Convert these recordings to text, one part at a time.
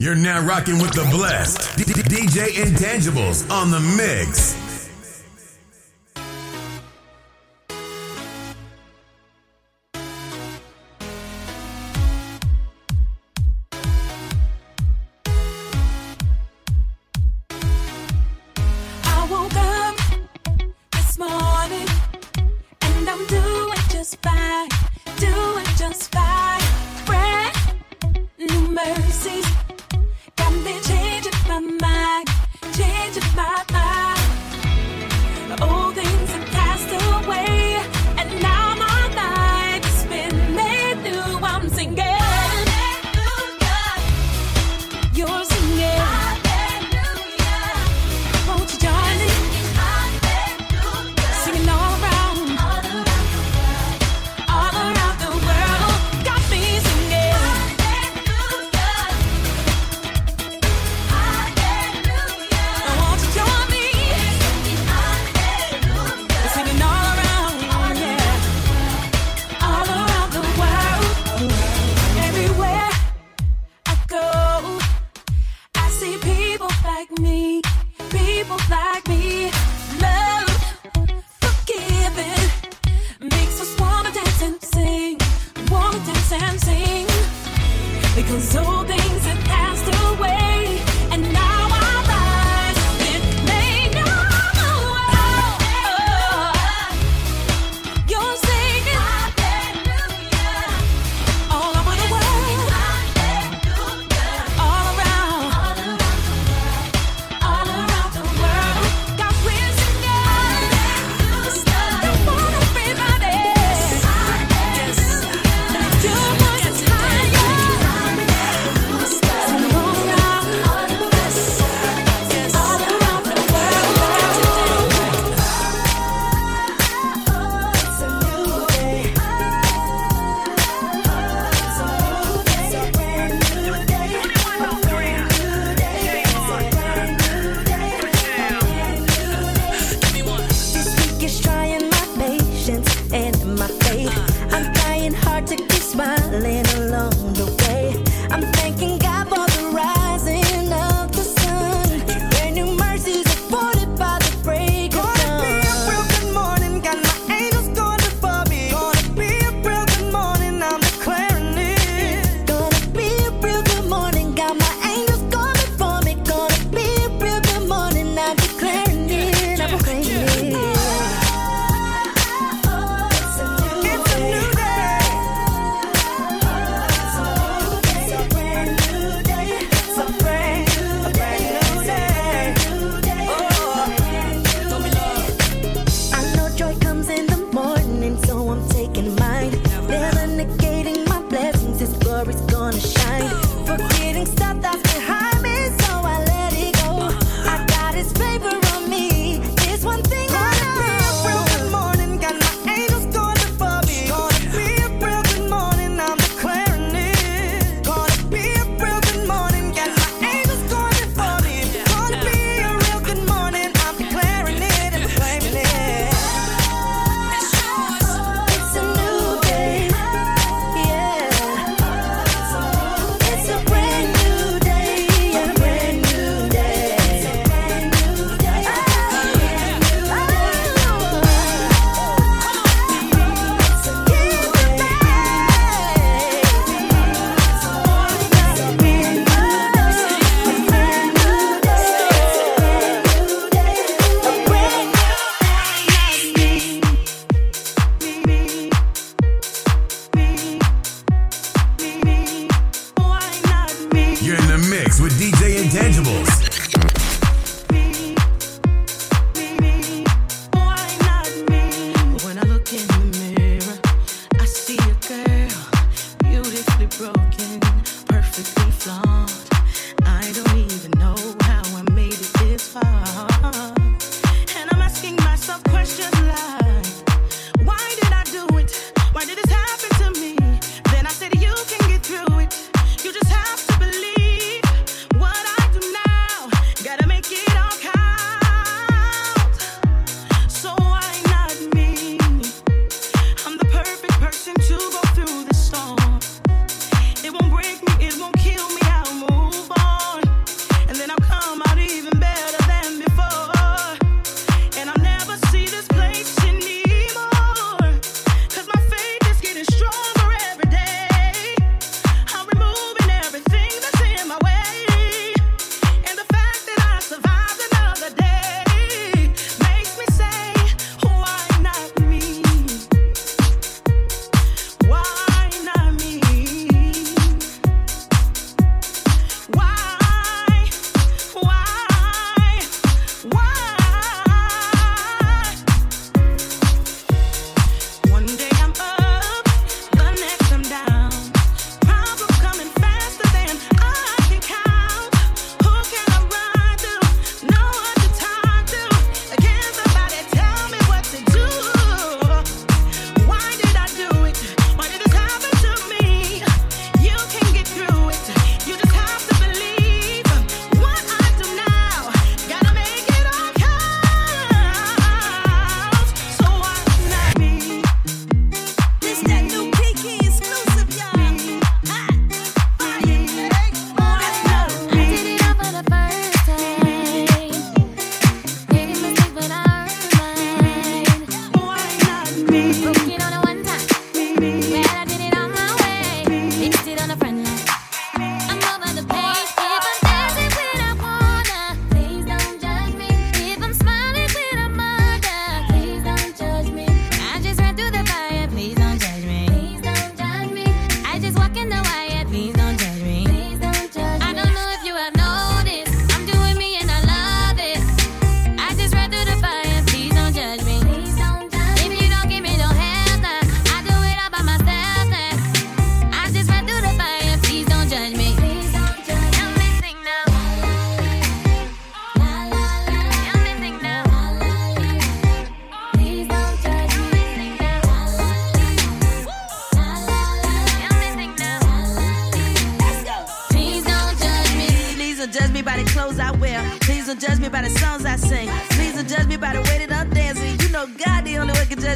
You're now rocking with the blessed DJ Intangibles on the mix. because all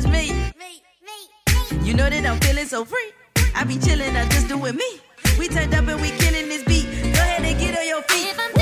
just me. You know that I'm feeling so free. I be chilling, I just doing me. We turned up and we killing this beat. Go ahead and get on your feet.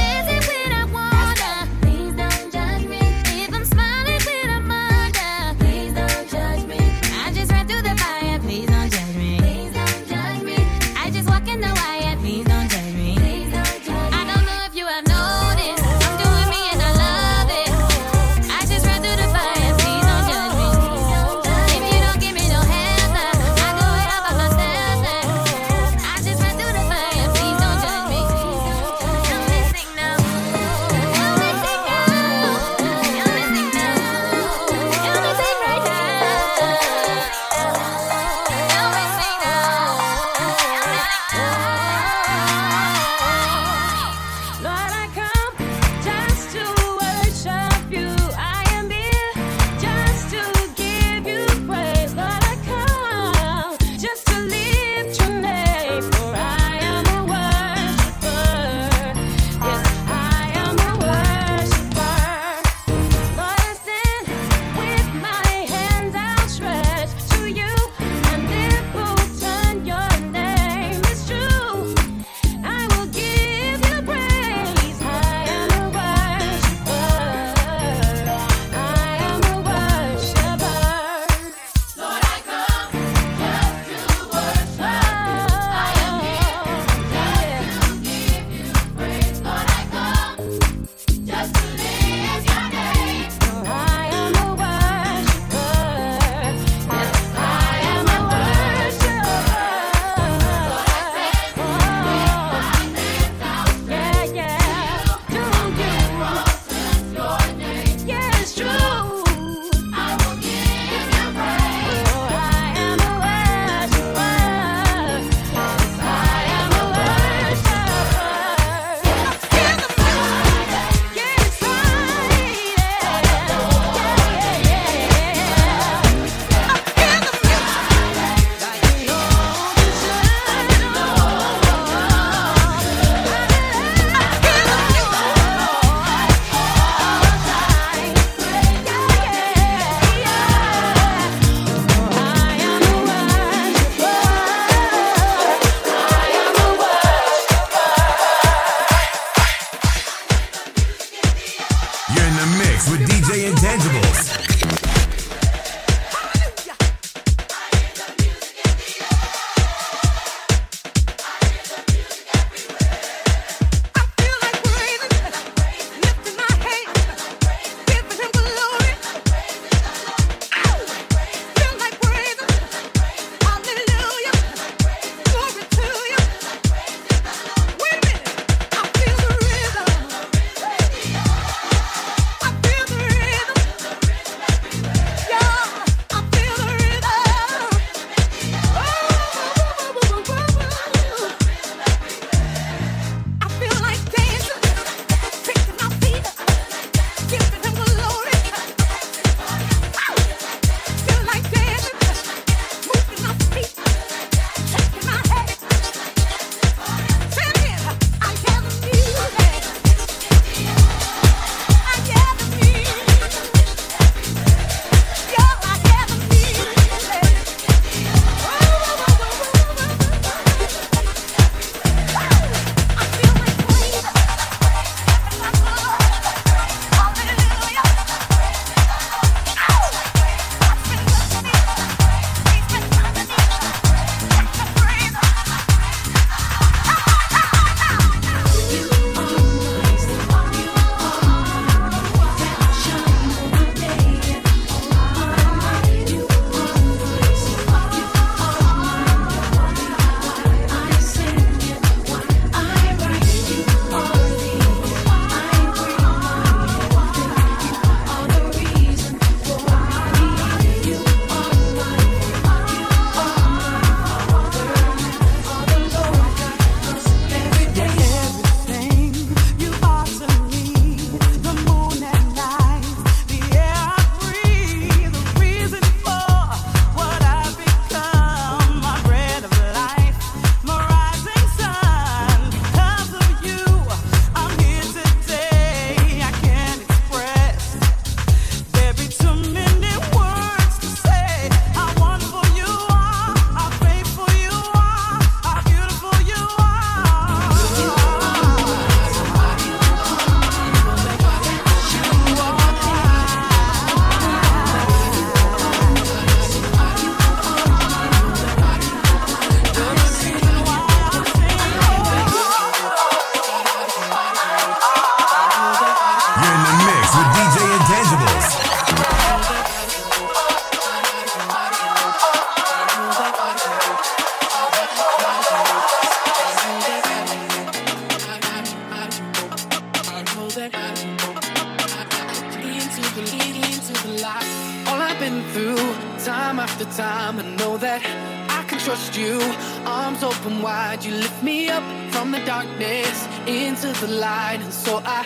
wide. You lift me up from the darkness into the light. And so I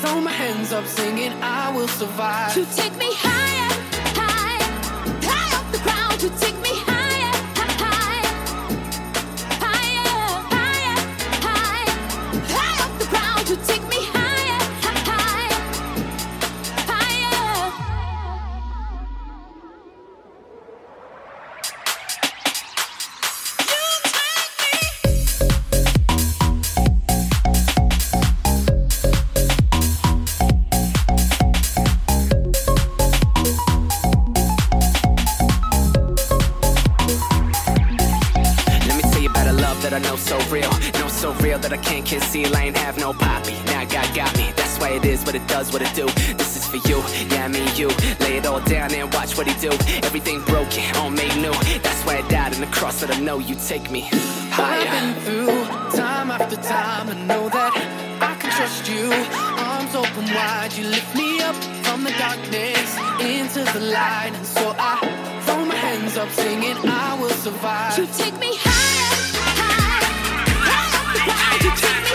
throw my hands up, singing, I will survive. You take me higher, higher, high off the ground. You take me higher. that I know so real. Know so real that I can't conceal. I ain't have no poppy. Now God got me. That's why it is what it does, what it do. This is for you, yeah, I mean you. Lay it all down and watch what he do. Everything broken, all made new. That's why I died in the cross, that I know you take me higher. I've been through time after time. I know that I can trust you. Arms open wide, you lift me up from the darkness into the light. And so I throw my hands up, singing, I will survive. You take me high. Multitask.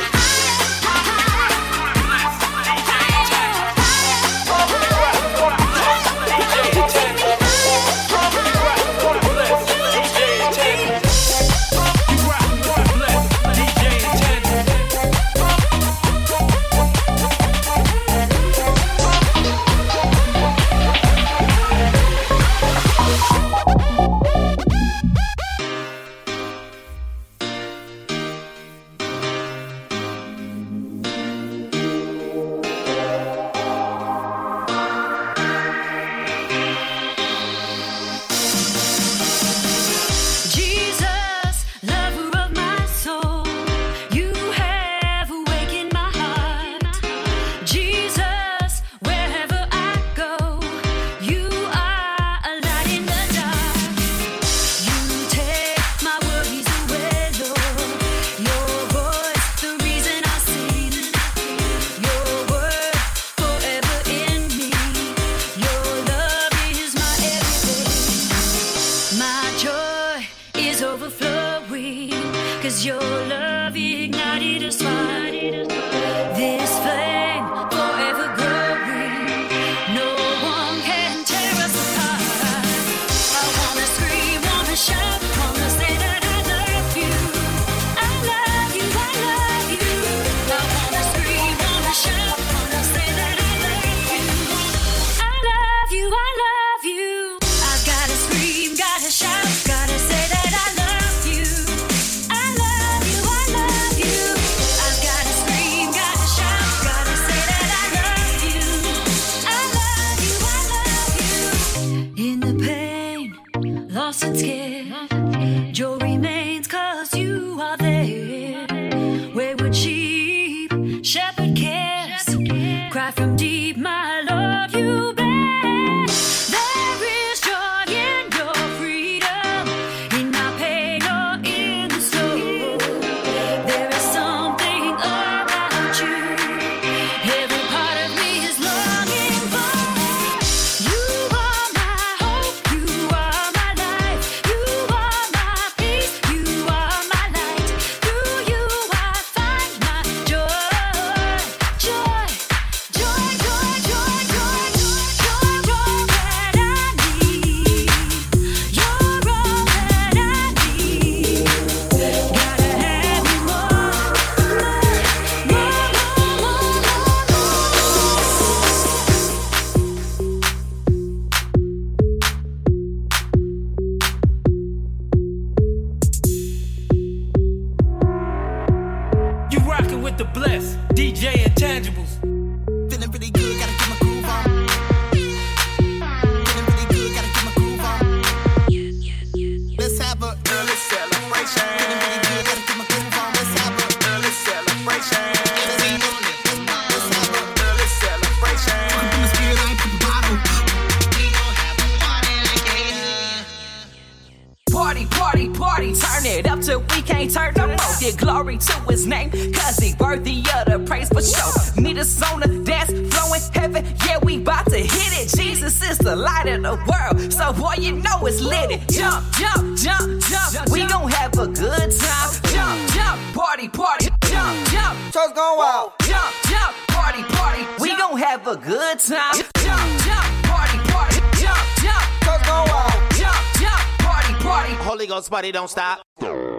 So boy, you know it's lit. Jump, jump, jump, jump. We gon' have a good time. Jump, jump, party, party. Jump, jump. Church going wild. Jump, jump, party, party. We gon' have a good time. Jump, jump, party, party. Jump, jump. Church going wild. Jump, jump, party, party. Holy Ghost party don't stop.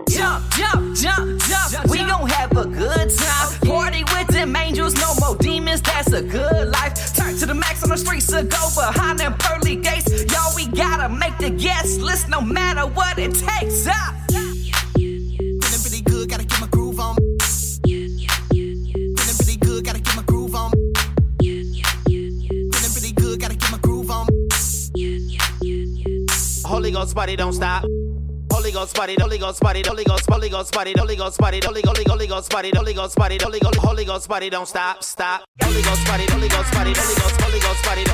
Jump, jump, jump, jump. We gon' have a good time. Party with them angels, no more demons. That's a good life. Turn to the max on the streets to go behind them pearly gates. Y'all, we gotta the guest list no matter what it takes. Ah. On. Holy Ghost party don't stop. Holy Ghost party, Holy Ghost party, Holy Ghost, Holy Ghost party, Holy Ghost party, Holy Holy Holy Ghost party, Holy Ghost party, Holy Holy Holy Ghost party don't stop, stop. Holy Ghost party, Holy Ghost party, Holy Ghost, Holy Ghost party,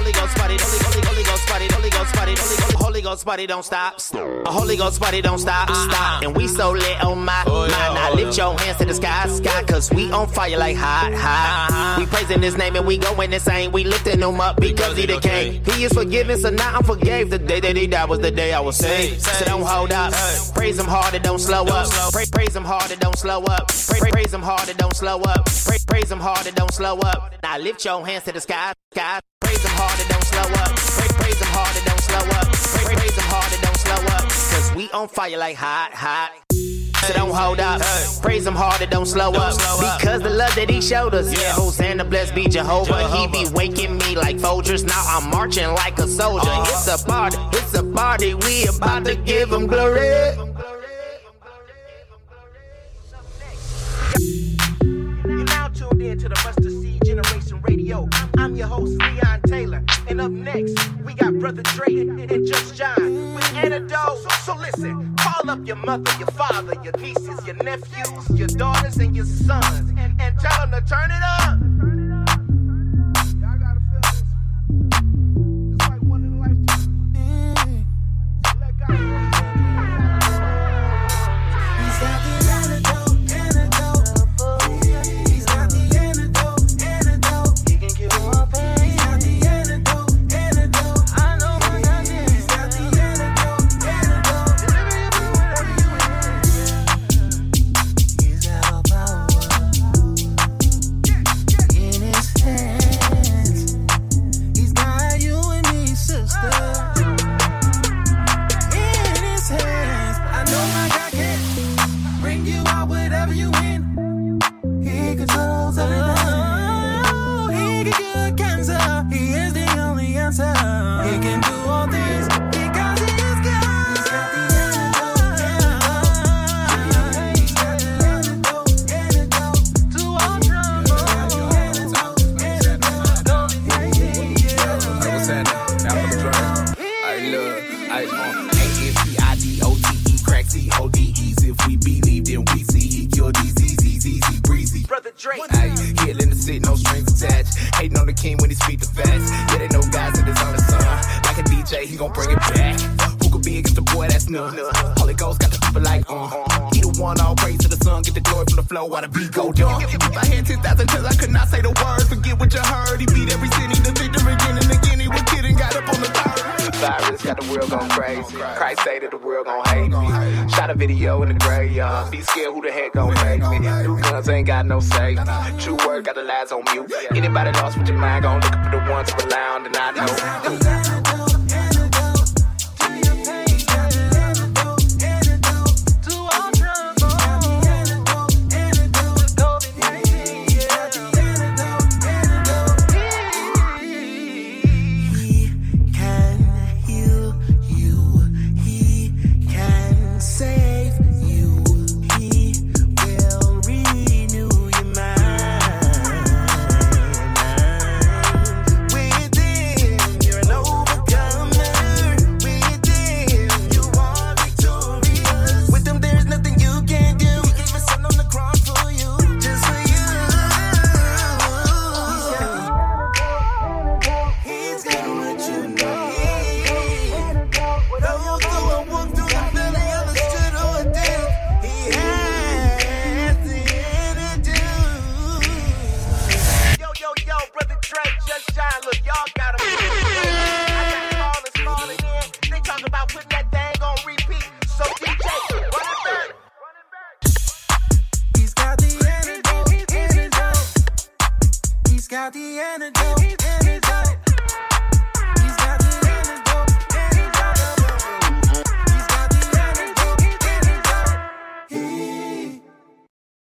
Ghost party don't stop. A Holy Ghost party don't stop, stop. And we so lit on my mind. Now lift your hands to the sky, sky, cause we on fire like hot, hot. We praising his name and we going insane. We lifting him up because he the king. He is forgiven, so now I'm forgave. The day that he died was the day I was saved. So don't hold up. Praise him hard and don't slow up. Praise, praise him hard and don't slow up. Praise, praise him hard and don't slow up. Praise, praise him hard and don't slow up. Now lift your hands to the sky, sky. Praise him hard and don't slow up. Praise, praise him hard and don't slow up. Praise, praise him hard and don't slow up. Cause we on fire like hot, hot. So don't hold up. Praise him hard and don't slow up. Because the love that he showed us. Yeah, Hosanna, blessed be Jehovah. He be waking me like Folgers. Now I'm marching like a soldier. Uh-huh. It's a party, it's a party. We about to give him glory. You're now tuned in to the Mustard Seed Generation Radio. I'm your host, Leon Taylor. And up next, we got Brother Dre and Just John with Antidote. So, so listen, call up your mother, your father, your nieces, your nephews, your daughters, and your sons. And, and tell them to turn it up. From the flow while the beat go dumb. If I had 10,000 till I could not say the words, forget what you heard. He beat every city, the victory again and again. He was kidding, got up on the third. Virus got the world going crazy. Christ say that the world gon' hate me. Shot a video in the graveyard. Be scared who the heck gon' make me. New guns ain't got no safety. True word got the lies on mute. Anybody lost with your mind gon' look for the ones to rely on and I know.